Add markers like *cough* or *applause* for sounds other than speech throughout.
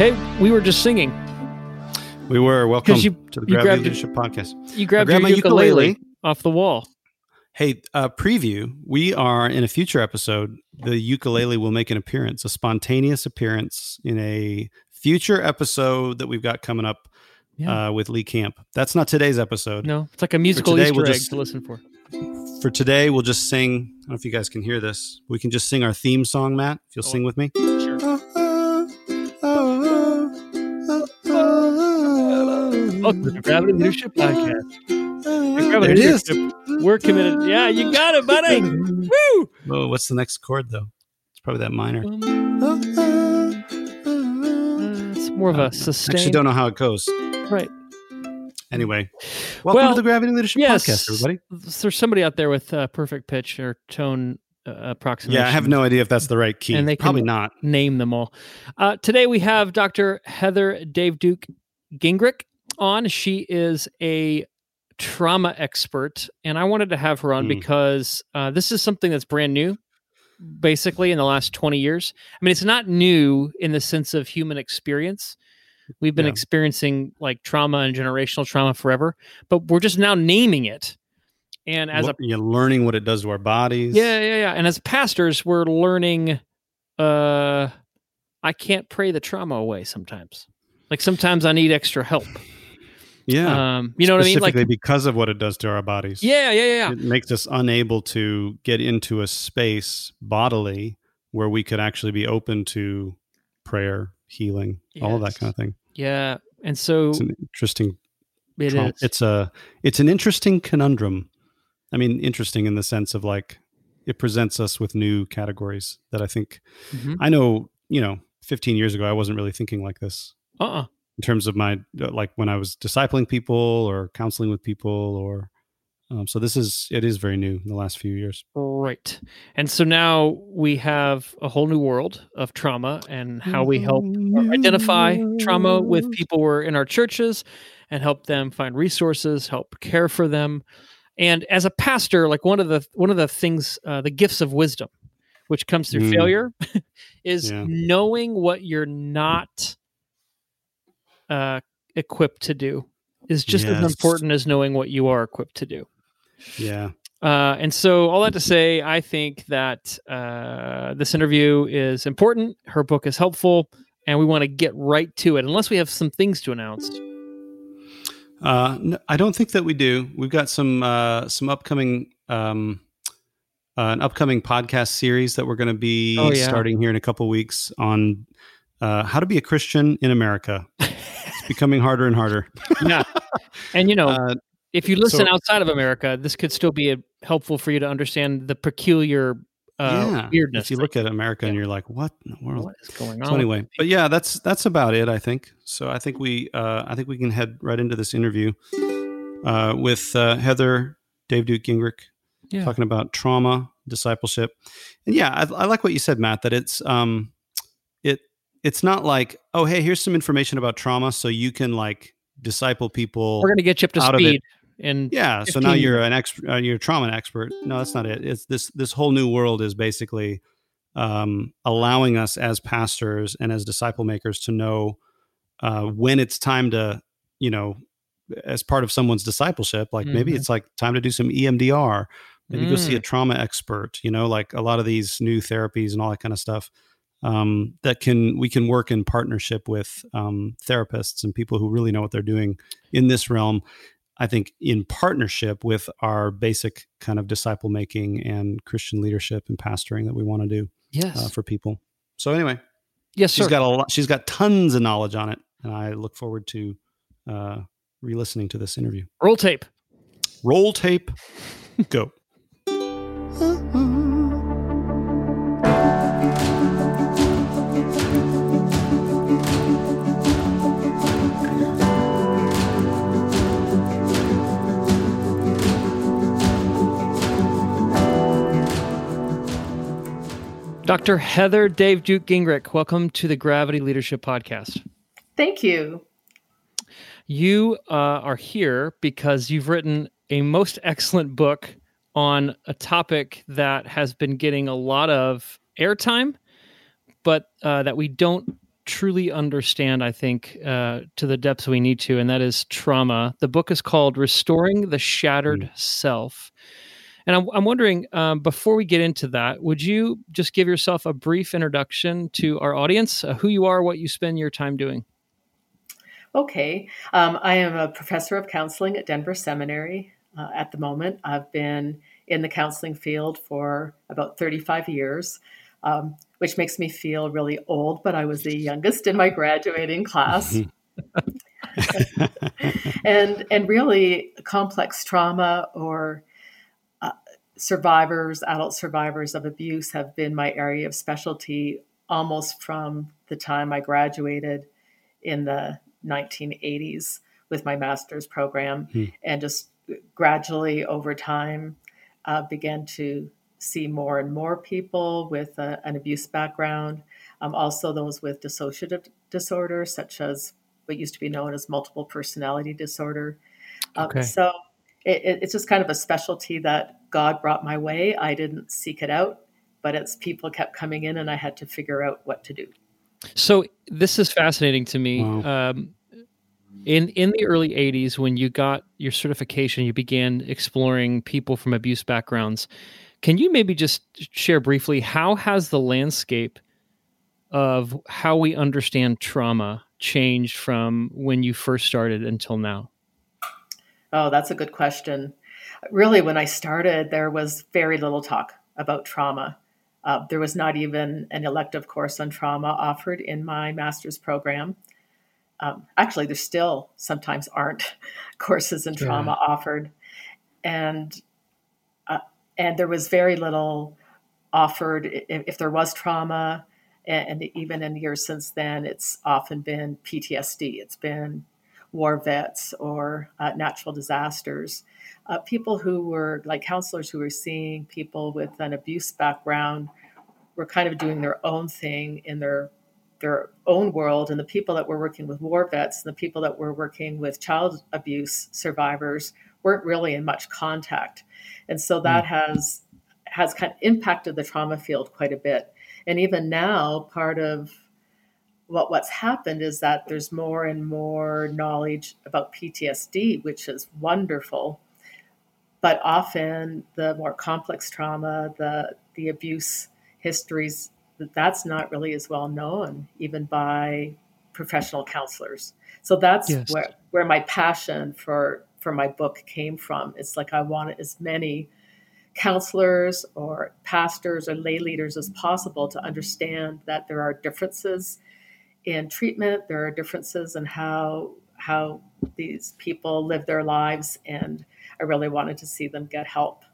Hey, we were just singing. We were welcome you- to the Gravity grabbed- Leadership Podcast. You grabbed grabbed my ukulele, ukulele. off the wall. Hey, uh, preview. We are in a future episode. The ukulele will make an appearance, a spontaneous appearance in a future episode that we've got coming up Yeah. uh, with Lee Camp. That's not today's episode. No, it's like a musical today, Easter we'll egg just- to listen for. For today, we'll just sing. I don't know if you guys can hear this. We can just sing our theme song, Matt. If you'll sing with me. Sure. Welcome to the *laughs* Gravity Leadership Podcast. Gravity There it is. Leadership, We're committed. Yeah, you got it, buddy. Woo! Oh, what's the next chord though? It's probably that minor. Uh, it's more of a I sustained. actually don't know how it goes. Right. Anyway, welcome Well, to the Gravity Leadership Yes. Podcast, everybody. There's somebody out there with uh, perfect pitch or tone uh, approximation. Yeah, I have no idea if that's the right key. And they can- Probably not. name them all. Uh, today we have Dr. Heather Davediuk Gingrich on. She is a trauma expert, and I wanted to have her on Mm. because uh, this is something that's brand new, basically in the last 20 years. I mean, it's not new in the sense of human experience. We've been Yeah. experiencing like trauma and generational trauma forever, but we're just now naming it. And as a you're learning what it does to our bodies. yeah, yeah, yeah. And as pastors, we're learning uh I can't pray the trauma away sometimes. Like sometimes I need extra help. Yeah. Um, you know what I mean? Like Specifically because of what it does to our bodies. Yeah, yeah, yeah. It makes us unable to get into a space bodily where we could actually be open to prayer, healing, all of that kind of thing. Yeah. And so It's an interesting it trauma- is. It's a it's an interesting conundrum. I mean, interesting in the sense of like it presents us with new categories that I think Mhm. I know, you know, 15 years ago I wasn't really thinking like this uh-uh. In terms of my uh, like when I was discipling people or counseling with people or um, so this is it is very new in the last few years. Right. And so now we have a whole new world of trauma and how we help identify trauma with people who are in our churches and help them find resources, help care for them. And as a pastor, like one of the one of the things, uh, the gifts of wisdom, which comes through Mm. failure, *laughs* is Yeah. knowing what you're not uh, equipped to do is just as important as knowing what you are equipped to do. Yeah. Uh, and so, all that to say, I think that uh, this interview is important. Her book is helpful, and we want to get right to it. Unless we have some things to announce. Uh, no, I don't think that we do. We've got some uh, some upcoming um, uh, an upcoming podcast series that we're going to be Oh, yeah. starting here in a couple weeks on uh, how to be a Christian in America. *laughs* becoming harder and harder. Yeah, *laughs* and you know, Uh, if you listen so- outside of America, this could still be a, helpful for you to understand the peculiar uh, yeah, weirdness. If you look at America and you're like, what in the world? what is going on? So anyway, but yeah, that's that's about it. I think so. I think we uh, I think we can head right into this interview uh, with uh, Heather Davediuk Gingrich Yeah. talking about trauma discipleship, and yeah, I, I like what you said, Matt. That it's um it's not like oh hey here's some information about trauma so you can like disciple people. we're going to get you up to out of it. speed. And Yeah, so now you're an expert. Uh, you're a trauma expert. No, that's not it. It's this this whole new world is basically um, allowing us as pastors and as disciple makers to know uh, when it's time to, you know, as part of someone's discipleship. Like maybe Mhm. it's like time to do some EMDR. Maybe go see Mm. a trauma expert. You know, like a lot of these new therapies and all that kind of stuff. Um, that can we can work in partnership with um, therapists and people who really know what they're doing in this realm. I think in partnership with our basic kind of disciple making and Christian leadership and pastoring that we want to do yes. uh, for people. So anyway, yes, she's sir. got a lot. She's got tons of knowledge on it, and I look forward to uh, re-listening to this interview. Roll tape. Roll tape. Go. Dr. Heather Davediuk Gingrich, welcome to the Gravity Leadership Podcast. Thank you. You uh, are here because you've written a most excellent book on a topic that has been getting a lot of airtime, but uh, that we don't truly understand, I think, uh, to the depths we need to, and that is trauma. The book is called Restoring the Shattered mm. Self. And I'm, I'm wondering, um, before we get into that, would you just give yourself a brief introduction to our audience, uh, who you are, what you spend your time doing? Okay. Um, I am a professor of counseling at Denver Seminary uh, at the moment. I've been in the counseling field for about 35 years, um, which makes me feel really old, but I was the youngest in my graduating class. *laughs* and and really complex trauma or survivors, adult survivors of abuse, have been my area of specialty almost from the time I graduated in the 1980s with my master's program, hmm. and just gradually over time uh, began to see more and more people with uh, an abuse background, um, also those with dissociative disorder, such as what used to be known as multiple personality disorder. Um, okay. so it, it's just kind of a specialty that God brought my way. I didn't seek it out, but it's people kept coming in and I had to figure out what to do. So this is fascinating to me. Wow. Um, in in the early 80s when you got your certification you began exploring people from abuse backgrounds can you maybe just share briefly how has the landscape of how we understand trauma changed from when you first started until now oh that's a good question really, when I started, there was very little talk about trauma. Uh, there was not even an elective course on trauma offered in my master's program. Um, actually, there still sometimes aren't *laughs* courses in trauma yeah. offered, and uh, and there was very little offered if, if there was trauma. And, and even in years since then, it's often been PTSD. It's been war vets or uh, natural disasters. Uh, people who were like counselors who were seeing people with an abuse background were kind of doing their own thing in their their own world. And the people that were working with war vets and the people that were working with child abuse survivors weren't really in much contact. And so that mm. has has kind of impacted the trauma field quite a bit. And even now part of what what's happened is that there's more and more knowledge about PTSD which is wonderful but often the more complex trauma, the the abuse histories, that's not really as well known even by professional counselors. So that's yes. where where my passion for for my book came from. It's like I wanted as many counselors or pastors or lay leaders as possible to understand that there are differences in treatment, there are differences in how how these people live their lives and I really wanted to see them get help.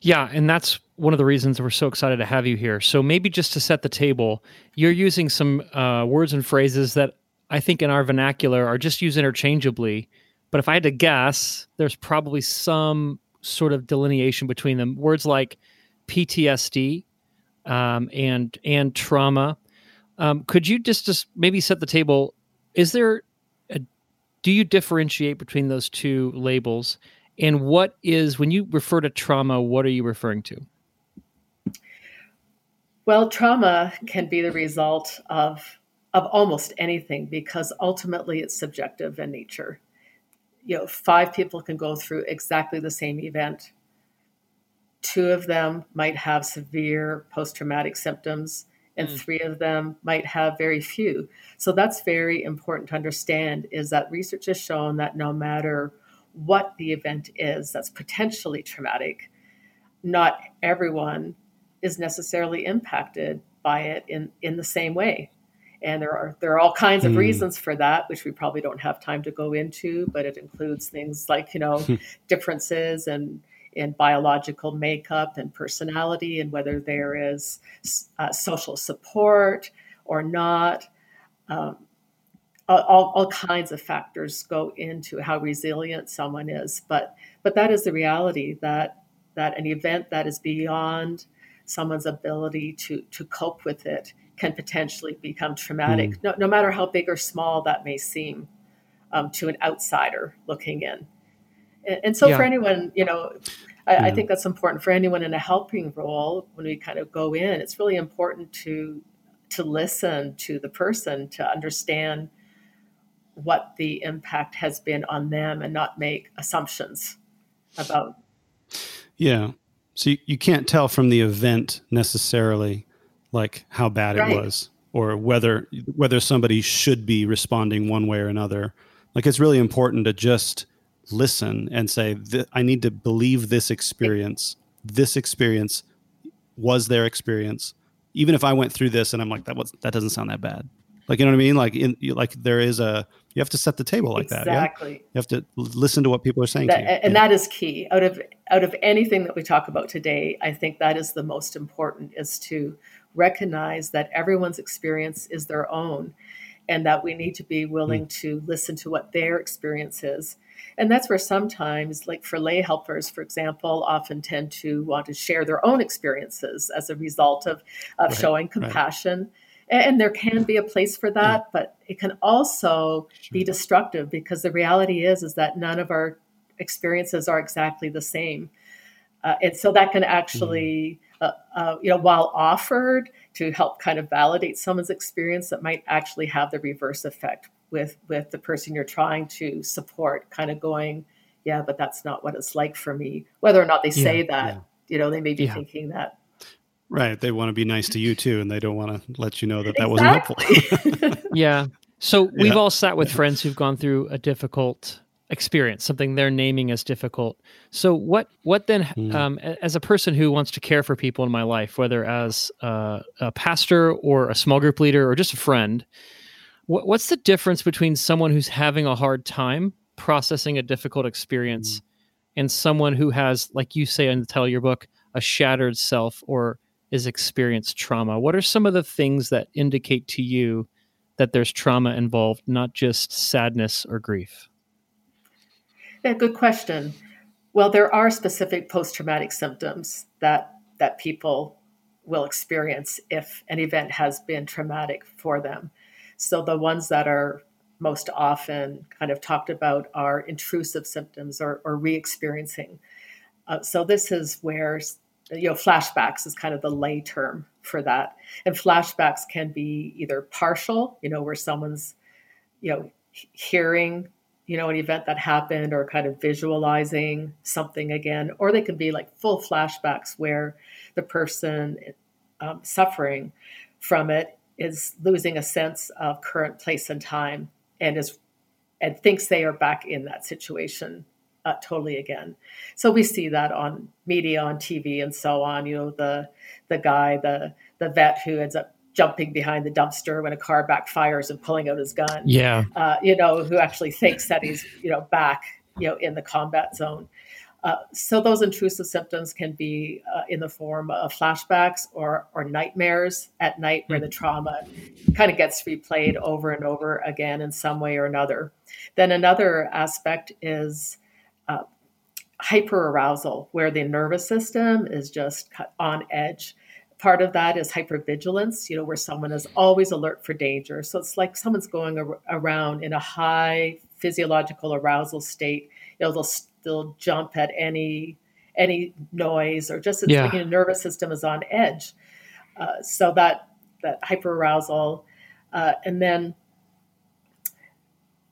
Yeah, and that's one of the reasons we're so excited to have you here. So maybe just to set the table, you're using some uh, words and phrases that I think in our vernacular are just used interchangeably. But if I had to guess, there's probably some sort of delineation between them. Words like PTSD um, and and trauma. Um, could you just just maybe set the table? Is there do you differentiate between those two labels? And what is, when you refer to trauma, what are you referring to? Well, trauma can be the result of, of almost anything because ultimately it's subjective in nature. You know, five people can go through exactly the same event. Two of them might have severe post traumatic symptoms, and mm. three of them might have very few. So that's very important to understand is that research has shown that no matter what the event is that's potentially traumatic, not everyone is necessarily impacted by it in, in the same way. And there are there are all kinds of mm. reasons for that, which we probably don't have time to go into, but it includes things like, you know, *laughs* differences and in biological makeup and personality, and whether there is uh, social support or not. Um, all, all kinds of factors go into how resilient someone is, but but that is the reality that that an event that is beyond someone's ability to to cope with it can potentially become traumatic, mm. no, no matter how big or small that may seem um, to an outsider looking in. And, and so, yeah. for anyone, you know, I, yeah. I, think that's important for anyone in a helping role when we kind of go in. It's really important to to listen to the person to understand what the impact has been on them and not make assumptions about. Yeah. So you, you can't tell from the event necessarily like how bad right. it was or whether whether somebody should be responding one way or another like it's really important to just listen and say i need to believe this experience this experience was their experience even if i went through this and i'm like that was that doesn't sound that bad like you know what i mean like in like there is a you have to set the table like exactly. that exactly yeah? you have to listen to what people are saying that, and yeah. that is key out of out of anything that we talk about today i think that is the most important is to recognize that everyone's experience is their own and that we need to be willing mm. to listen to what their experience is. And that's where sometimes, like for lay helpers, for example, often tend to want to share their own experiences as a result of, of right, showing compassion. Right. And there can be a place for that, yeah. but it can also sure. be destructive because the reality is is that none of our experiences are exactly the same. Uh, and so that can actually mm uh, uh, you know, while offered to help kind of validate someone's experience, that might actually have the reverse effect with with the person you're trying to support, kind of going, yeah, but that's not what it's like for me. Whether or not they say yeah, that, yeah. you know, they may be yeah. thinking that. Right. They want to be nice to you too, and they don't want to let you know that that exactly. wasn't helpful. *laughs* yeah. So we've all sat with friends who've gone through a difficult experience, something they're naming as difficult. So what what then mm. um, as a person who wants to care for people in my life, whether as uh, a pastor or a small group leader or just a friend, what, what's the difference between someone who's having a hard time processing a difficult experience mm. and someone who has, like you say in the title of your book, a shattered self or is experienced trauma? What are some of the things that indicate to you that there's trauma involved, not just sadness or grief? Yeah, good question. Well, there are specific post traumatic symptoms that, that people will experience if an event has been traumatic for them. So, the ones that are most often kind of talked about are intrusive symptoms or, or re experiencing. Uh, so, this is where you know flashbacks is kind of the lay term for that and flashbacks can be either partial you know where someone's you know hearing you know, an event that happened or kind of visualizing something again, or they can be like full flashbacks where the person um, suffering from it is losing a sense of current place and time and is and thinks they are back in that situation uh, totally again. So we see that on media, on TV, and so on. You know, the the guy, the the vet who ends up jumping behind the dumpster when a car backfires and pulling out his gun. Yeah. Uh, you know, who actually thinks that he's, you know, back, you know, in the combat zone. Uh, so those intrusive symptoms can be uh, in the form of flashbacks or, or nightmares at night where the hmm. trauma kind of gets replayed over and over again in some way or another. Then another aspect is uh, hyperarousal, where the nervous system is just on edge part of that is hypervigilance, you know, where someone is always alert for danger. So it's like someone's going ar- around in a high physiological arousal state. You know, they'll they'll jump at any any noise or just it's yeah. like your nervous system is on edge. Uh, so that that hyperarousal, uh, and then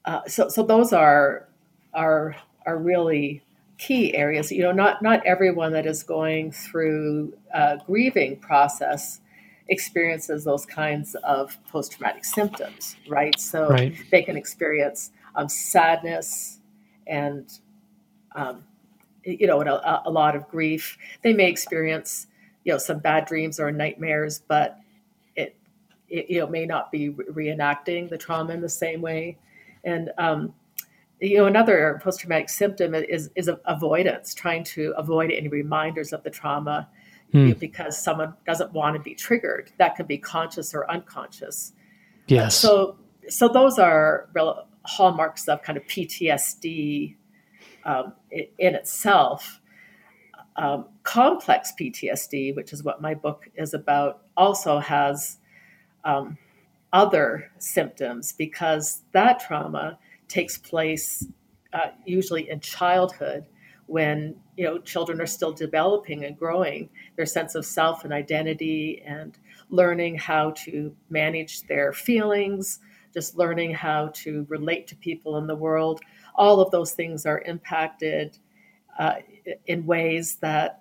uh, so so those are are are really key areas. You know, not not everyone that is going through a grieving process experiences those kinds of post traumatic symptoms, right? So Right. they can experience um, sadness and, um, you know, and a, a lot of grief. They may experience, you know, some bad dreams or nightmares, but it, it you know, may not be re- reenacting the trauma in the same way. And, um, you know, another post traumatic symptom is, is avoidance, trying to avoid any reminders of the trauma Hmm. because someone doesn't want to be triggered. That can be conscious or unconscious. Yes. So, so those are real hallmarks of kind of PTSD um, in itself. Um, complex PTSD, which is what my book is about, also has um, other symptoms because that trauma takes place uh, usually in childhood when you know children are still developing and growing their sense of self and identity and learning how to manage their feelings just learning how to relate to people in the world all of those things are impacted uh, in ways that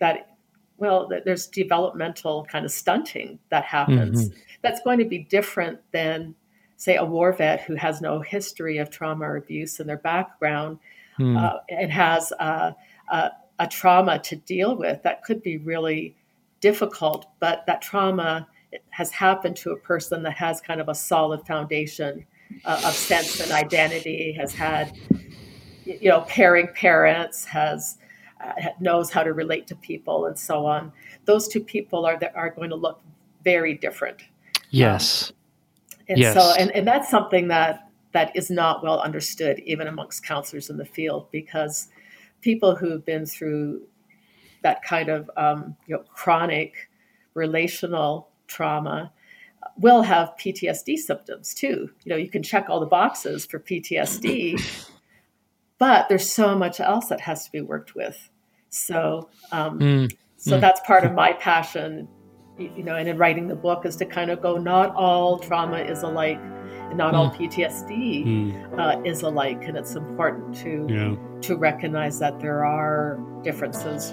that well that there's developmental kind of stunting that happens that's going to be different than say a war vet who has no history of trauma or abuse in their background Hmm. uh, and has uh, a, a trauma to deal with that could be really difficult, but that trauma has happened to a person that has kind of a solid foundation uh, of sense and identity, has had, you know, caring parents, has uh, knows how to relate to people, and so on. Those two people are are going to look very different. yes. And Yes. so, and, and that's something that that is not well understood even amongst counselors in the field because people who've been through that kind of um, you know chronic relational trauma will have PTSD symptoms too. You know, you can check all the boxes for PTSD, *clears throat* but there's so much else that has to be worked with. So, um, Mm. so Mm. that's part of my passion, you know, and in writing the book is to kind of go, not all trauma is alike, and not all PTSD Hmm. uh, is alike, and it's important to Yeah. to recognize that there are differences.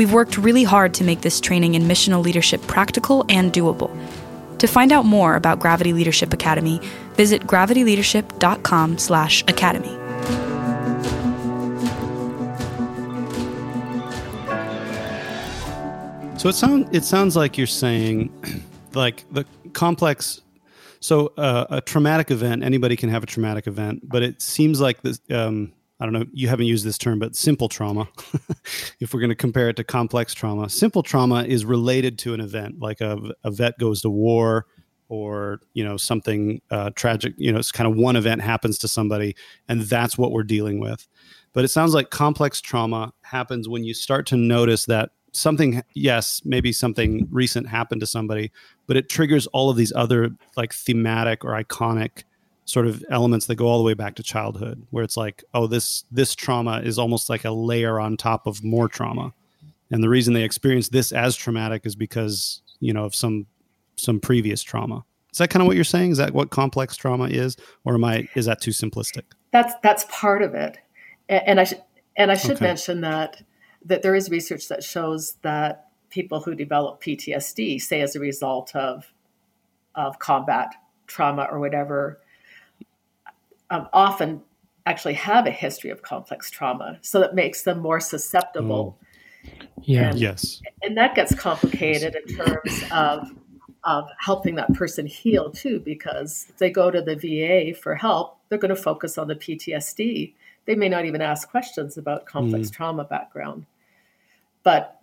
We've worked really hard to make this training in missional leadership practical and doable. To find out more about Gravity Leadership Academy, visit gravityleadership.com/academy. So it sounds it sounds like you're saying, *clears throat* like the complex. So uh, a traumatic event, anybody can have a traumatic event, but it seems like this. Um, I don't know. You haven't used this term, but simple trauma. *laughs* if we're going to compare it to complex trauma, simple trauma is related to an event, like a, a vet goes to war, or you know something uh, tragic. You know, it's kind of one event happens to somebody, and that's what we're dealing with. But it sounds like complex trauma happens when you start to notice that something yes maybe something recent happened to somebody but it triggers all of these other like thematic or iconic sort of elements that go all the way back to childhood where it's like oh this this trauma is almost like a layer on top of more trauma. And the reason they experience this as traumatic is because you know of some some previous trauma. Is that kind of what you're saying? Is that what complex trauma is? Or am i is that too simplistic? That's that's part of it, and I should and I should Okay. mention that that there is research that shows that people who develop PTSD, say as a result of of combat trauma or whatever, um, often actually have a history of complex trauma, so that makes them more susceptible. Yeah. And- yes and that gets complicated in terms of of helping that person heal too because if they go to the VA for help they're going to focus on the PTSD they may not even ask questions about complex trauma background but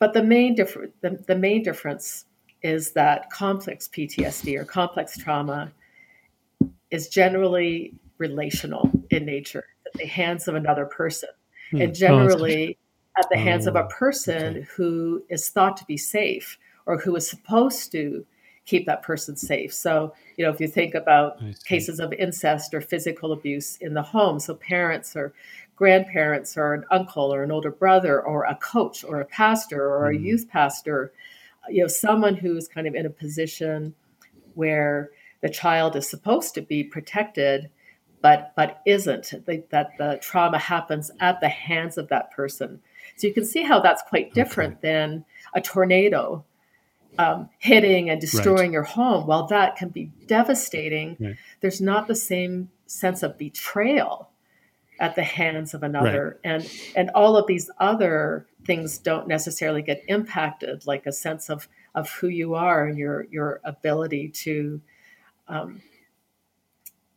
but the main difference the, the main difference is that complex PTSD or complex trauma is generally relational in nature at the hands of another person Hmm. and generally at the hands of a oh, person okay. who is thought to be safe or who is supposed to keep that person safe. So, you know, if you think about cases of incest or physical abuse in the home, so parents or grandparents or an uncle or an older brother or a coach or a pastor or a mm. youth pastor, you know, someone who's kind of in a position where the child is supposed to be protected but but isn't that the trauma happens at the hands of that person so you can see how that's quite different okay. than a tornado um, hitting and destroying right. your home. While that can be devastating, right. there's not the same sense of betrayal at the hands of another, right. and and all of these other things don't necessarily get impacted, like a sense of of who you are and your your ability to um,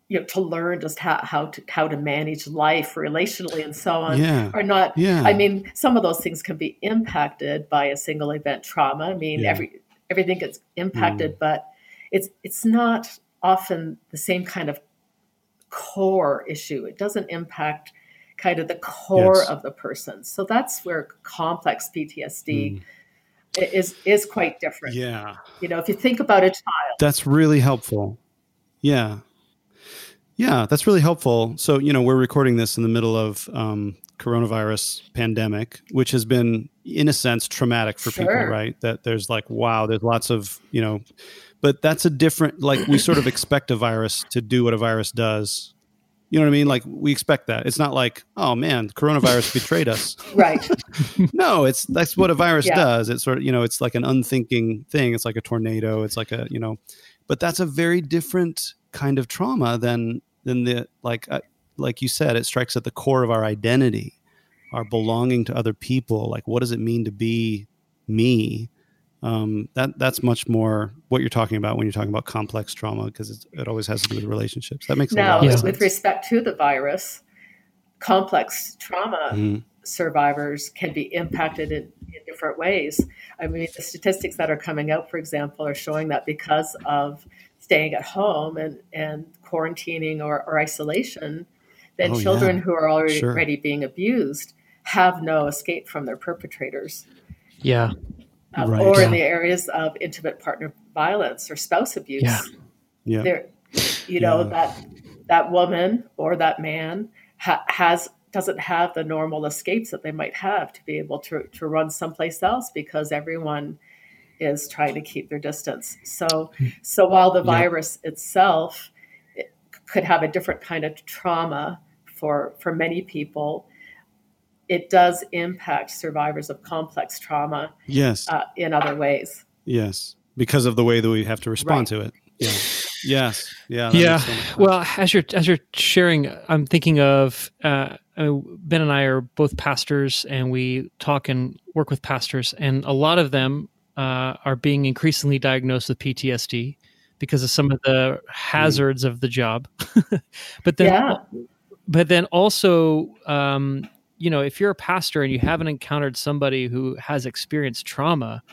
you know to learn just how, how to how to manage life relationally and so on yeah. are not yeah. i mean some of those things can be impacted by a single event trauma i mean yeah. every everything gets impacted mm. but it's it's not often the same kind of core issue it doesn't impact kind of the core yes. of the person so that's where complex ptsd mm. is is quite different yeah you know if you think about a child that's really helpful yeah yeah, that's really helpful. So, you know, we're recording this in the middle of um, coronavirus pandemic, which has been, in a sense, traumatic for sure. people, right? That there's like, wow, there's lots of, you know, but that's a different, like, we sort of expect a virus to do what a virus does. You know what I mean? Like, we expect that. It's not like, oh man, coronavirus betrayed us. *laughs* Right. *laughs* no, it's that's what a virus yeah. does. It's sort of, you know, it's like an unthinking thing. It's like a tornado. It's like a, you know, but that's a very different kind of trauma than than the like uh, like you said it strikes at the core of our identity our belonging to other people like what does it mean to be me? Um, that that's much more what you're talking about when you're talking about complex trauma because it always has to do with relationships. That makes now, a lot of with respect to the virus complex trauma mm-hmm. Survivors can be impacted in, in different ways i mean the statistics that are coming out for example are showing that because of staying at home and, and quarantining or, or isolation, then oh, children yeah. who are already sure. being abused have no escape from their perpetrators. Yeah. Um, right. Or yeah. in the areas of intimate partner violence or spouse abuse. Yeah. Yeah. There, you know, yeah. that that woman or that man ha- has doesn't have the normal escapes that they might have to be able to, to run someplace else because everyone is trying to keep their distance. So, so while the virus itself it could have a different kind of trauma for for many people, it does impact survivors of complex trauma. Yes, uh, in other ways. Yes, because of the way that we have to respond right. to it. Yeah. Yes. Yeah. Yeah. Well, as you're as you're sharing, I'm thinking of uh, Ben and I are both pastors, and we talk and work with pastors, and a lot of them uh, are being increasingly diagnosed with PTSD because of some of the hazards mm. of the job. *laughs* but then, yeah. but then also, um, you know, if you're a pastor and you haven't encountered somebody who has experienced trauma,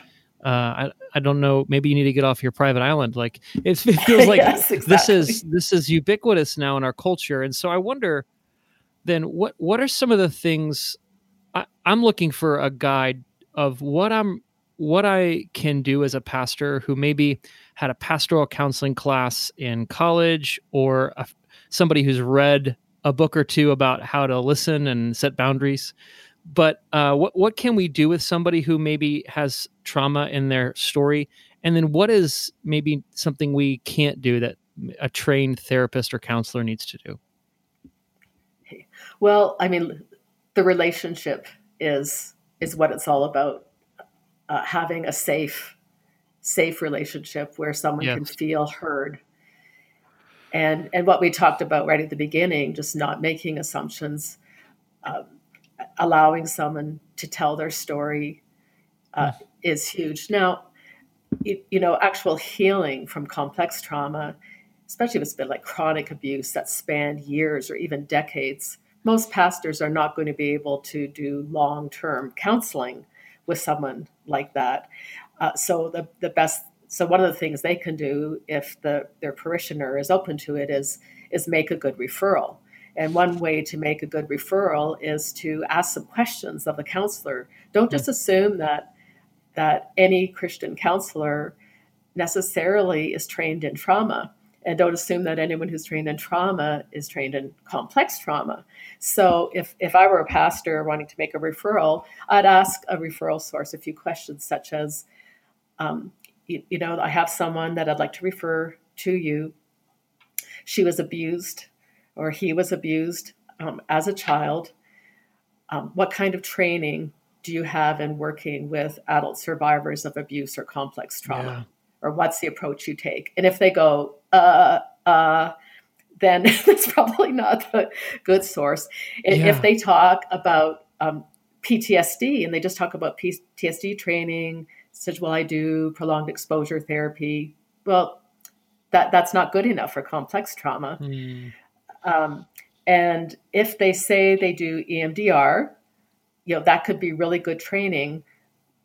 uh, I, I don't know. Maybe you need to get off your private island. Like it, *laughs* feels like yes, exactly. this is this is ubiquitous now in our culture, and so I wonder. Then what what are some of the things I, I'm looking for a guide of what I'm what I can do as a pastor who maybe had a pastoral counseling class in college or a, somebody who's read a book or two about how to listen and set boundaries. But uh, what what can we do with somebody who maybe has trauma in their story, and then what is maybe something we can't do that a trained therapist or counselor needs to do? Well, I mean, the relationship is is what it's all about uh, having a safe, safe relationship where someone yes. can feel heard. And and what we talked about right at the beginning, just not making assumptions, um, allowing someone to tell their story uh, mm. is huge. Now, you, you know, actual healing from complex trauma, especially if it's been like chronic abuse that spanned years or even decades, most pastors are not going to be able to do long term counseling with someone like that. Uh, so the the best so one of the things they can do if the their parishioner is open to it is is make a good referral And one way to make a good referral is to ask some questions of the counselor. Don't just assume that that any Christian counselor necessarily is trained in trauma. And don't assume that anyone who's trained in trauma is trained in complex trauma. So, if, if I were a pastor wanting to make a referral, I'd ask a referral source a few questions, such as, um, you, you know, I have someone that I'd like to refer to you. She was abused or he was abused um, as a child. Um, what kind of training do you have in working with adult survivors of abuse or complex trauma? Yeah. Or what's the approach you take? And if they go, uh, uh, then *laughs* that's probably not the good source. Yeah. If they talk about um, PTSD and they just talk about PTSD training, such well, I do prolonged exposure therapy. Well, that that's not good enough for complex trauma. Mm. Um, and if they say they do EMDR, you know that could be really good training.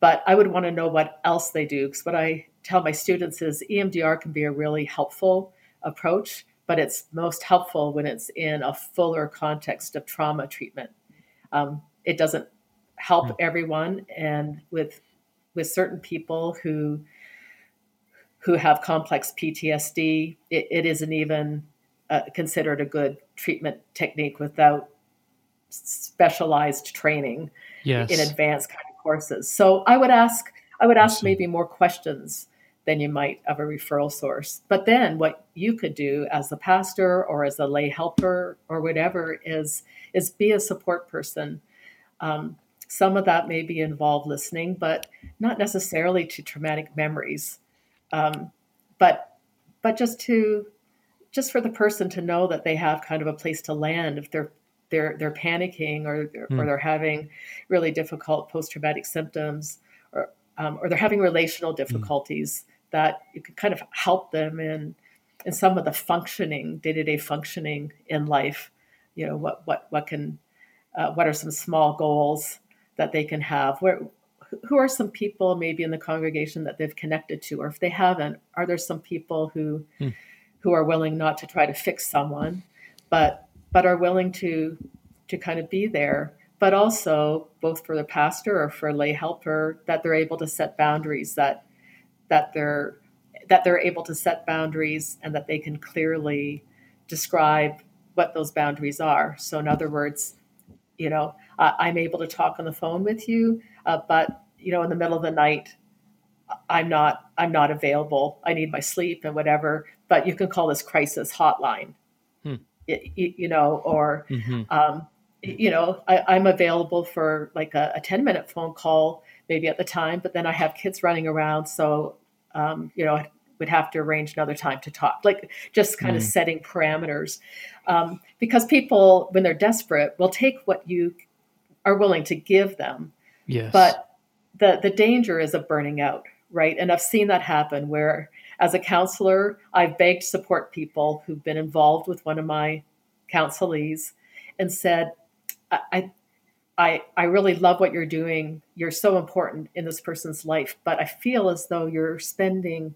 But I would want to know what else they do because what I tell my students is EMDR can be a really helpful approach, but it's most helpful when it's in a fuller context of trauma treatment. Um, it doesn't help mm. everyone, and with with certain people who who have complex PTSD, it, it isn't even uh, considered a good treatment technique without specialized training yes. in advanced kind of courses. So I would ask, I would ask maybe more questions than you might of a referral source. But then what you could do as a pastor or as a lay helper or whatever is is be a support person. Um, some of that may be involved listening, but not necessarily to traumatic memories. Um, but but just to just for the person to know that they have kind of a place to land if they're they're they're panicking or mm. or hmm. they're having really difficult post traumatic symptoms or um, or they're having relational hmm. difficulties mm. that you could kind of help them in in some of the functioning day to day functioning in life. You know what what what can uh, what are some small goals that they can have? Where who are some people maybe in the congregation that they've connected to, or if they haven't, are there some people who mm who are willing not to try to fix someone, but but are willing to to kind of be there. But also, both for the pastor or for lay helper, that they're able to set boundaries, that that they're that they're able to set boundaries and that they can clearly describe what those boundaries are. So, in other words, you know, I'm able to talk on the phone with you, uh, but you know, in the middle of the night, I'm not I'm not available. I need my sleep and whatever. But you can call this crisis hotline, hmm. you, you, know, or mm-hmm. um, you know, I, am available for like a, a, 10 minute phone call maybe at the time, but then I have kids running around, so um, you know, I would have to arrange another time to talk. Like just kind mm. of setting parameters, um, because people when they're desperate will take what you are willing to give them. Yes. But the the danger is of burning out right? And I've seen that happen where, as a counselor, I've begged support people who've been involved with one of my counselees and said, I, I, I really love what you're doing. You're so important in this person's life, but I feel as though you're spending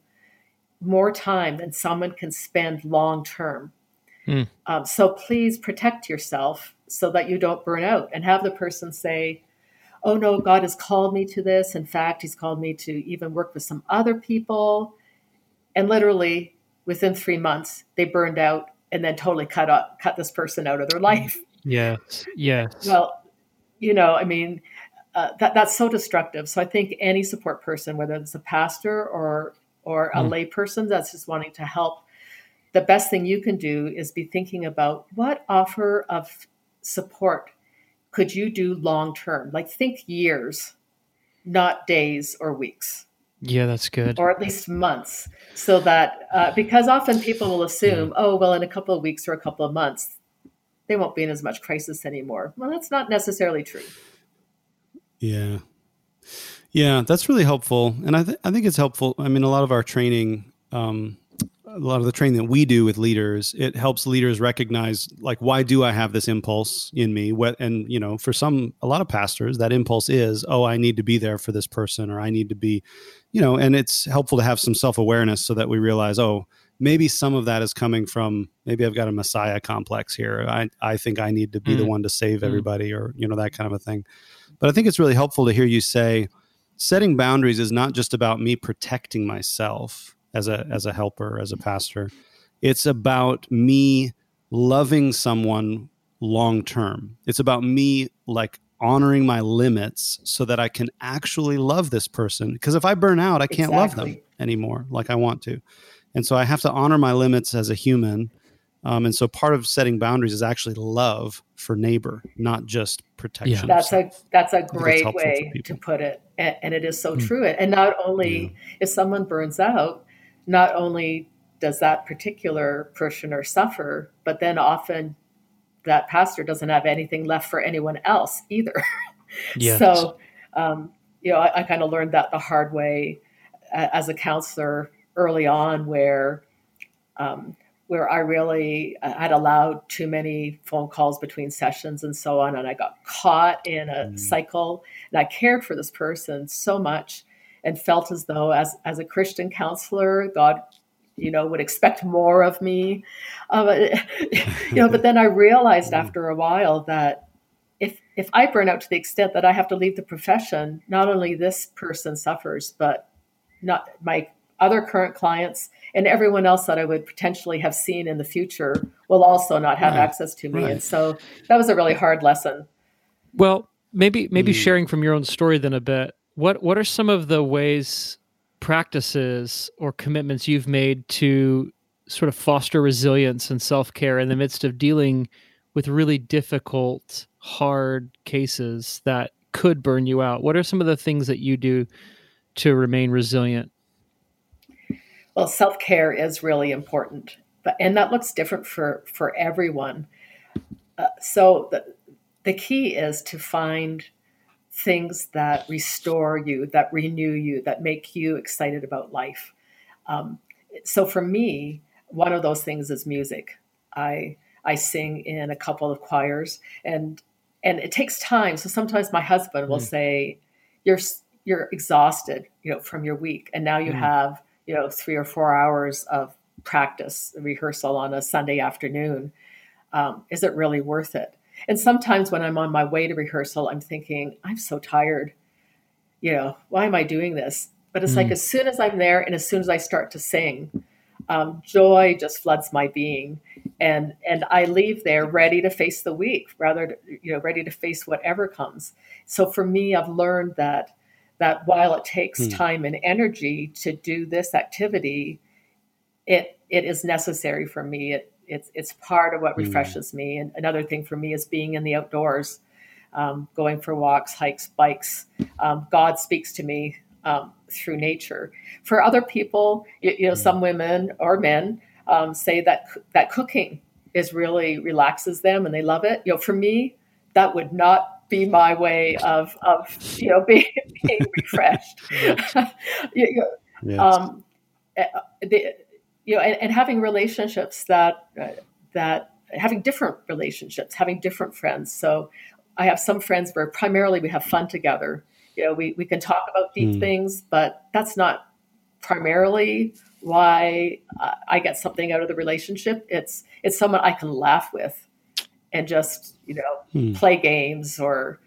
more time than someone can spend long term. Mm. Um, so please protect yourself so that you don't burn out and have the person say, oh no, God has called me to this. In fact, He's called me to even work with some other people. And literally within three months, they burned out and then totally cut up, cut this person out of their life. Yes. Yes. Well, you know, I mean, uh, that that's so destructive. So I think any support person, whether it's a pastor or or a mm. lay person that's just wanting to help, the best thing you can do is be thinking about what offer of support could you do long term? Like think years, not days or weeks. Yeah, that's good. Or at least months. So that, uh, because often people will assume, yeah. oh, well, in a couple of weeks or a couple of months, they won't be in as much crisis anymore. Well, that's not necessarily true. Yeah. Yeah, that's really helpful. And I, th- I think it's helpful. I mean, a lot of our training, um, a lot of the training that we do with leaders it helps leaders recognize like why do i have this impulse in me what and you know for some a lot of pastors that impulse is oh i need to be there for this person or i need to be you know and it's helpful to have some self-awareness so that we realize oh maybe some of that is coming from maybe I've got a messiah complex here. I I think I need to be mm. the one to save mm. everybody mm. or you know that kind of a thing. But I think it's really helpful to hear you say setting boundaries is not just about me protecting myself as a as a helper, as a pastor. It's about me loving someone long term. It's about me like honoring my limits so that I can actually love this person. Because if I burn out, I can't exactly. love them anymore like I want to. And so I have to honor my limits as a human. Um, and so part of setting boundaries is actually love for neighbor, not just protection. Yeah. That's a that's a great way to put it, and, and, it is so mm. true. And not only yeah. if someone burns out, not only does that particular parishioner suffer, but then often that pastor doesn't have anything left for anyone else either. *laughs* Yes. so, um, you know, I, I kind of learned that the hard way as a counselor early on, where um, where I really had allowed too many phone calls between sessions and so on, and I got caught in a mm. cycle. And I cared for this person so much, and felt as though, as as a Christian counselor, God you know would expect more of me um, *laughs* you know but then i realized mm-hmm. after a while that if if i burn out to the extent that i have to leave the profession not only this person suffers but not my other current clients and everyone else that i would potentially have seen in the future will also not have right. access to me right. and so that was a really hard lesson well maybe maybe mm. sharing from your own story then a bit what what are some of the ways practices or commitments you've made to sort of foster resilience and self care in the midst of dealing with really difficult, hard cases that could burn you out? What are some of the things that you do to remain resilient? Well, self care is really important, but and that looks different for for everyone. Uh, so the the key is to find things that restore you, that renew you, that make you excited about life. Um, so for me, one of those things is music. I I sing in a couple of choirs, and and it takes time. So sometimes my husband will mm. say, "You're you're exhausted, you know, from your week, and now you mm. have you know three or four hours of practice rehearsal on a Sunday afternoon. Um, is it really worth it?" And sometimes when I'm on my way to rehearsal, I'm thinking, I'm so tired. You know, why am I doing this? But it's mm. like as soon as I'm there and as soon as I start to sing, um, joy just floods my being, and and I leave there ready to face the week, rather you know, ready to face whatever comes. So for me, I've learned that that while it takes mm. time and energy to do this activity, it it is necessary for me. It it's it's part of what mm. refreshes mm. me. And another thing for me is being in the outdoors, um, going for walks, hikes, bikes. Um, God speaks to me um, through nature. For other people, you, you know, mm. some women or men um, say that that cooking is really relaxes them and they love it. You know, for me, that would not be my way of of you know *laughs* being, being *laughs* refreshed. *laughs* you know, yes. um, eh, the, you know, and, and having relationships that uh, that having different relationships, having different friends. So I have some friends where primarily we have fun together. You know, we, we can talk about deep mm. things, but that's not primarily why I get something out of the relationship. It's it's someone I can laugh with and just you know mm. play games or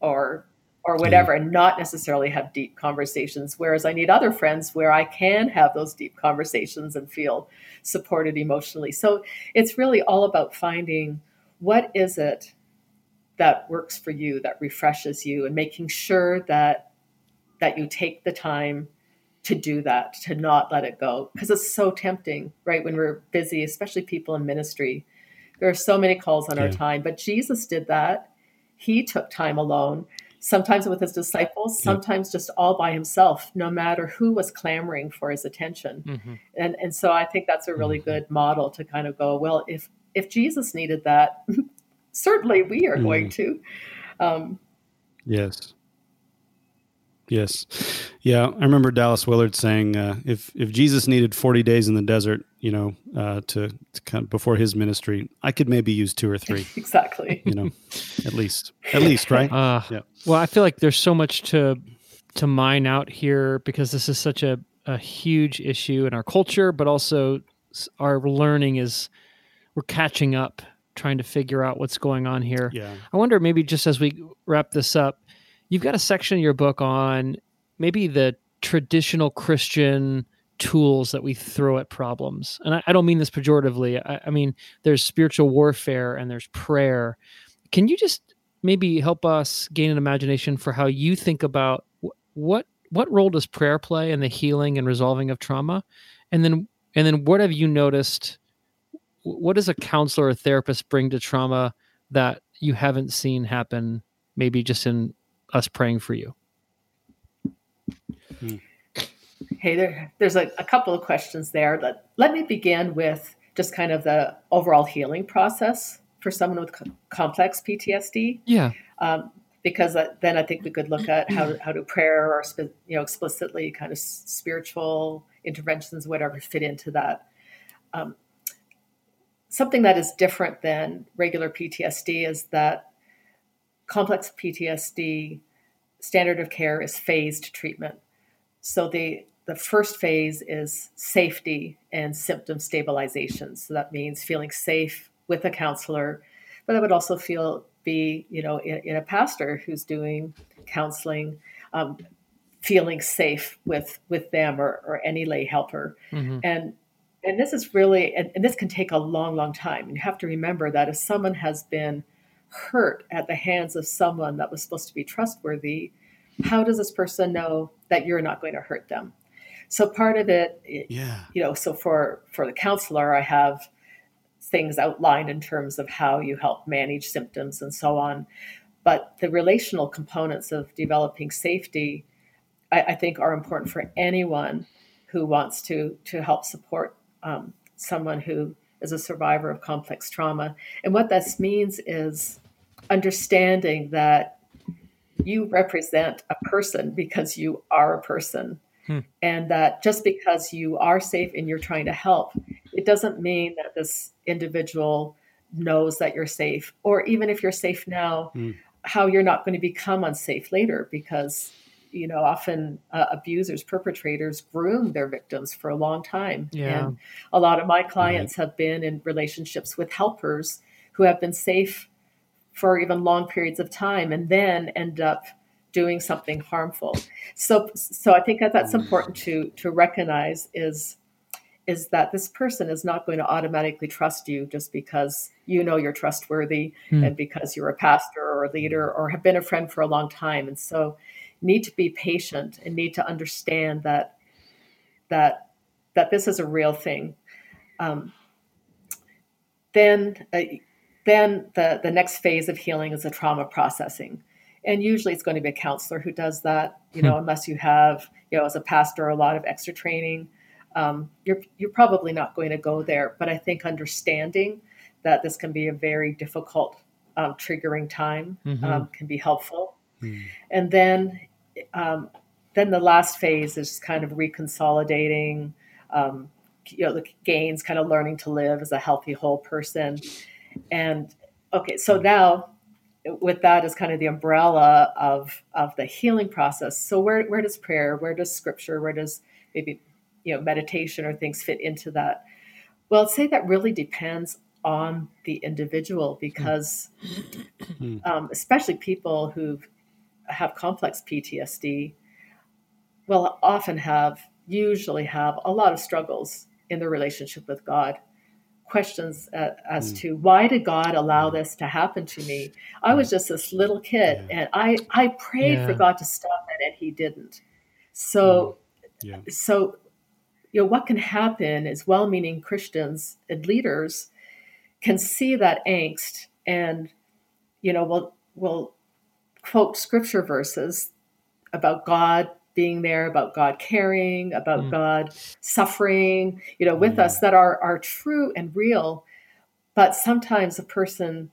or or mm. whatever and not necessarily have deep conversations whereas i need other friends where i can have those deep conversations and feel supported emotionally. So it's really all about finding what is it that works for you that refreshes you and making sure that that you take the time to do that to not let it go because it's so tempting right when we're busy especially people in ministry. There are so many calls on yeah. our time but jesus did that. He took time alone sometimes with his disciples, sometimes just all by himself, no matter who was clamoring for his attention. Mm-hmm. And and so I think that's a really mm-hmm. good model to kind of go, well, if if Jesus needed that, *laughs* certainly we are mm. going to. Um, yes. Yes, yeah. I remember Dallas Willard saying, uh, "If if Jesus needed forty days in the desert, you know, uh, to, to kind of before his ministry, I could maybe use two or three. *laughs* exactly. You know, at least, at least, right? Uh, yeah. Well, I feel like there's so much to to mine out here because this is such a a huge issue in our culture, but also our learning is we're catching up, trying to figure out what's going on here. Yeah. I wonder maybe just as we wrap this up, you've got a section in your book on maybe the traditional Christian tools that we throw at problems. And I, I don't mean this pejoratively. I, I, mean, there's spiritual warfare and there's prayer. Can you just maybe help us gain an imagination for how you think about what what role does prayer play in the healing and resolving of trauma? And then and then what have you noticed? What does a counselor or therapist bring to trauma that you haven't seen happen maybe just in us praying for you? Hmm. Hey, there, there's a, a couple of questions there. Let, let me begin with just kind of the overall healing process for someone with co- complex PTSD. Yeah. Um, because then I think we could look at how, how do prayer or you know explicitly kind of spiritual interventions, whatever, fit into that. Um, something that is different than regular PTSD is that complex PTSD standard of care is phased treatment. So the the first phase is safety and symptom stabilization. So that means feeling safe with a counselor, but I would also feel be you know in, in a pastor who's doing counseling, um, feeling safe with with them or, or any lay helper, mm-hmm. and and this is really and, and this can take a long long time. And you have to remember that if someone has been hurt at the hands of someone that was supposed to be trustworthy, how does this person know that you're not going to hurt them? So part of it, yeah, you know, so for for the counselor, I have things outlined in terms of how you help manage symptoms and so on. But the relational components of developing safety, I, I think, are important for anyone who wants to to help support um, someone who is a survivor of complex trauma. And what this means is understanding that you represent a person because you are a person Hmm. And that just because you are safe and you're trying to help, it doesn't mean that this individual knows that you're safe, or even if you're safe now, hmm. how you're not going to become unsafe later because you know often uh, abusers perpetrators groom their victims for a long time yeah. and a lot of my clients right. have been in relationships with helpers who have been safe for even long periods of time and then end up doing something harmful. So, so I think that that's important to to recognize is is that this person is not going to automatically trust you just because you know you're trustworthy mm. and because you're a pastor or a leader or have been a friend for a long time. And so, need to be patient and need to understand that that that this is a real thing. Um, then, uh, then the the next phase of healing is the trauma processing and usually it's going to be a counselor who does that you know hmm. unless you have you know as a pastor a lot of extra training um, you're you're probably not going to go there but i think understanding that this can be a very difficult um, triggering time mm-hmm. um, can be helpful mm. and then um, then the last phase is kind of reconsolidating um, you know the gains kind of learning to live as a healthy whole person and okay so now with that as kind of the umbrella of of the healing process. So where where does prayer, where does scripture, where does maybe you know meditation or things fit into that? Well, I'd say that really depends on the individual because, hmm. um, especially people who have complex PTSD, will often have usually have a lot of struggles in their relationship with God questions uh, as mm. to why did God allow this to happen to me? I was just this little kid, yeah. and I I prayed yeah. for God to stop it, and He didn't. So, mm. yeah. so you know what can happen is well-meaning Christians and leaders can see that angst, and you know will will quote scripture verses about God being there, about God caring, about mm. God suffering, you know, with mm. us that are are true and real. But sometimes a person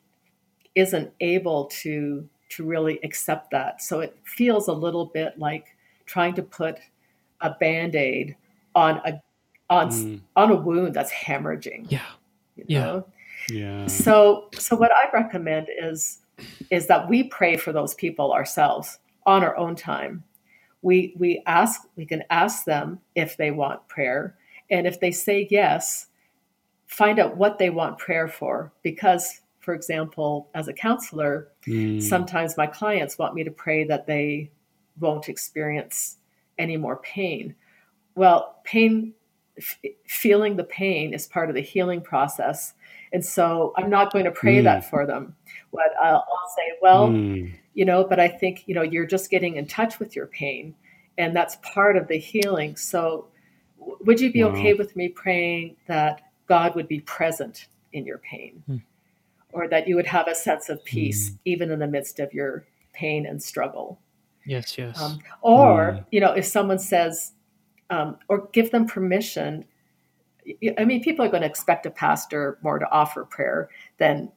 isn't able to to really accept that. So it feels a little bit like trying to put a band-aid on a on mm. on a wound that's hemorrhaging. Yeah. yeah. Yeah. So so what I recommend is is that we pray for those people ourselves on our own time we we ask we can ask them if they want prayer and if they say yes find out what they want prayer for. Because, for example, as a counselor, mm. sometimes my clients want me to pray that they won't experience any more pain. Well, pain, f- feeling the pain is part of the healing process. And so I'm not going to pray mm. that for them. What I'll, I'll say, well, mm. You know, but I think, you know, you're just getting in touch with your pain. And that's part of the healing. So would you be wow. okay with me praying that God would be present in your pain? Mm. Or that you would have a sense of peace mm. even in the midst of your pain and struggle? Yes, yes. Um, or, mm. you know, if someone says, um, or give them permission. I mean, people are going to expect a pastor more to offer prayer than,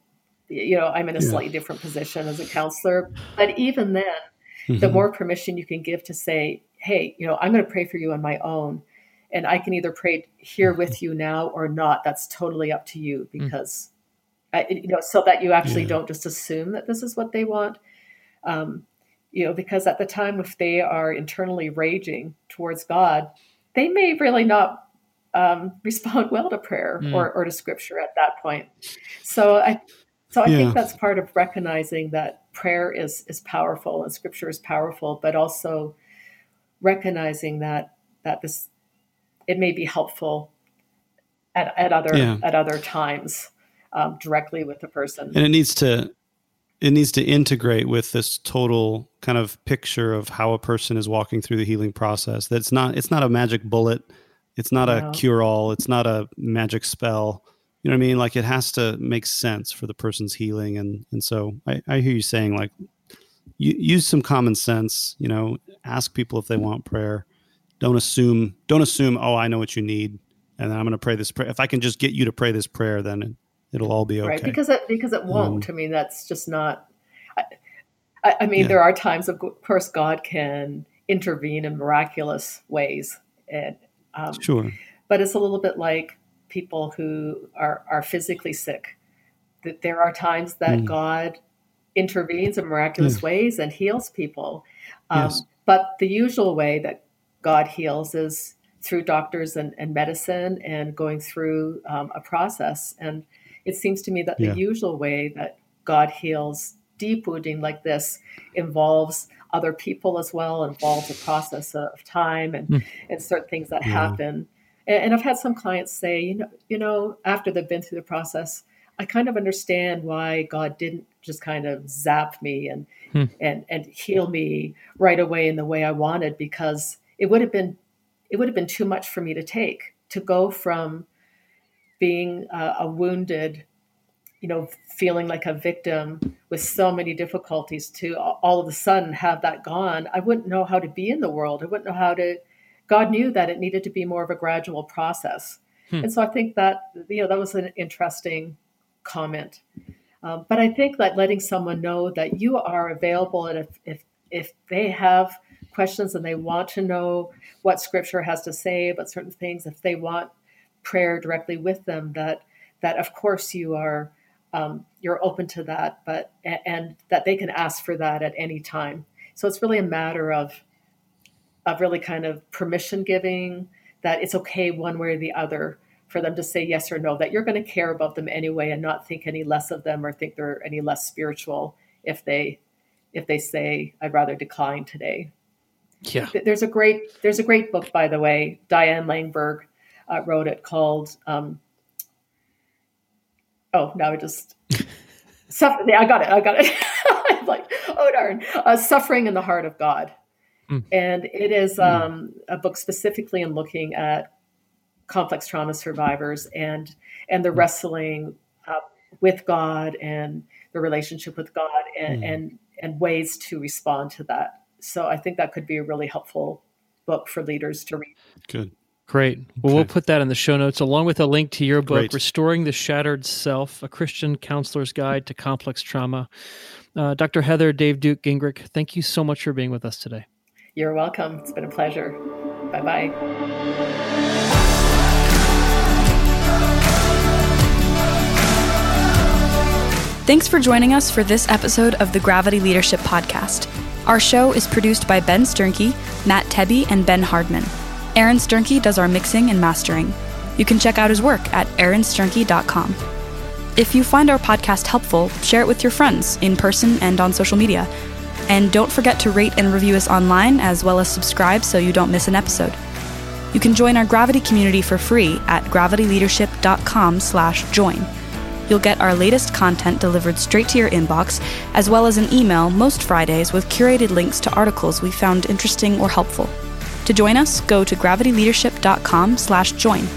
you know, I'm in a yeah. slightly different position as a counselor. But even then, mm-hmm. the more permission you can give to say, hey, you know, I'm going to pray for you on my own. And I can either pray here with mm-hmm. you now or not. That's totally up to you mm. because, mm. I, you know, so that you actually yeah. don't just assume that this is what they want. Um, you know, because at the time, if they are internally raging towards God, they may really not um, *laughs* respond well to prayer mm. or, or to scripture at that point. So I, so I yeah. think that's part of recognizing that prayer is is powerful and scripture is powerful, but also recognizing that that this it may be helpful at, at other yeah. at other times um, directly with the person. And it needs to it needs to integrate with this total kind of picture of how a person is walking through the healing process. That's not it's not a magic bullet, it's not a cure all, it's not a magic spell. You know what I mean? Like it has to make sense for the person's healing, and and so I, I hear you saying like, you, use some common sense. You know, ask people if they want prayer. Don't assume. Don't assume. Oh, I know what you need, and then I'm going to pray this prayer. If I can just get you to pray this prayer, then it'll all be okay. Right, because it because it won't. Um, I mean, that's just not. I, I mean, yeah. there are times, of course, God can intervene in miraculous ways, and um, sure. But it's a little bit like people who are are physically sick. That there are times that mm. God intervenes in miraculous mm. ways and heals people. Um, yes. But the usual way that God heals is through doctors and, and medicine and going through um, a process. And it seems to me that yeah. the usual way that God heals deep wounding like this involves other people as well, involves a process of time and, mm. and certain things that yeah. happen. And, I've had some clients say, you know, you know, after they've been through the process, I kind of understand why God didn't just kind of zap me and hmm. and and heal me right away in the way I wanted because it would have been it would have been too much for me to take to go from being a, a wounded, you know, feeling like a victim with so many difficulties to all of a sudden have that gone, I wouldn't know how to be in the world. I wouldn't know how to. God knew that it needed to be more of a gradual process, hmm. and so I think that you know that was an interesting comment. Um, but I think that letting someone know that you are available, and if if if they have questions and they want to know what Scripture has to say about certain things, if they want prayer directly with them that that of course you are um, you're open to that but and that they can ask for that at any time so it's really a matter of of really kind of permission giving that it's okay one way or the other for them to say yes or no that you're going to care about them anyway and not think any less of them or think they're any less spiritual if they if they say i'd rather decline today yeah there's a great there's a great book by the way diane langberg uh, wrote it called. Um, oh, now I just. *laughs* Suffer- yeah, I got it. I got it. *laughs* I'm like, oh darn, uh, suffering in the heart of God, mm. and it is hmm. um, mm. a book specifically in looking at complex trauma survivors and and the mm. wrestling uh, with God and the relationship with God and, mm. and and ways to respond to that. So I think that could be a really helpful book for leaders to read. Good. Great. Well, okay. we'll put that in the show notes along with a link to your book, Great. Restoring the Shattered Self, a Christian counselor's guide to complex trauma. Uh, Dr. Heather Davediuk Gingrich, thank you so much for being with us today. You're welcome. It's been a pleasure. Bye bye. Thanks for joining us for this episode of the Gravity Leadership Podcast. Our show is produced by Ben Sternke, Matt Tebbe, and Ben Hardman. Aaron Sternke does our mixing and mastering. You can check out his work at aaronsternke.com. If you find our podcast helpful, share it with your friends in person and on social media. And don't forget to rate and review us online as well as subscribe so you don't miss an episode. You can join our Gravity community for free at gravityleadership.com/join. You'll get our latest content delivered straight to your inbox, as well as an email most Fridays with curated links to articles we found interesting or helpful. To join us, go to gravityleadership.com/join.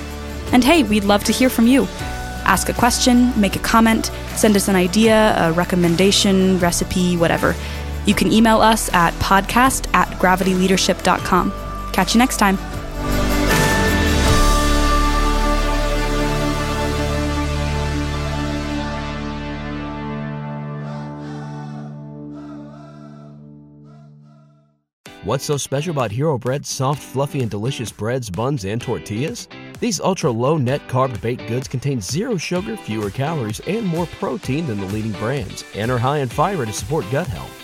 And hey, we'd love to hear from you. Ask a question, make a comment, send us an idea, a recommendation, recipe, whatever. You can email us at podcast at gravityleadership.com. Catch you next time. What's so special about Hero Bread's soft, fluffy, and delicious breads, buns, and tortillas? These ultra low net carb baked goods contain zero sugar, fewer calories, and more protein than the leading brands, and are high in fiber to support gut health.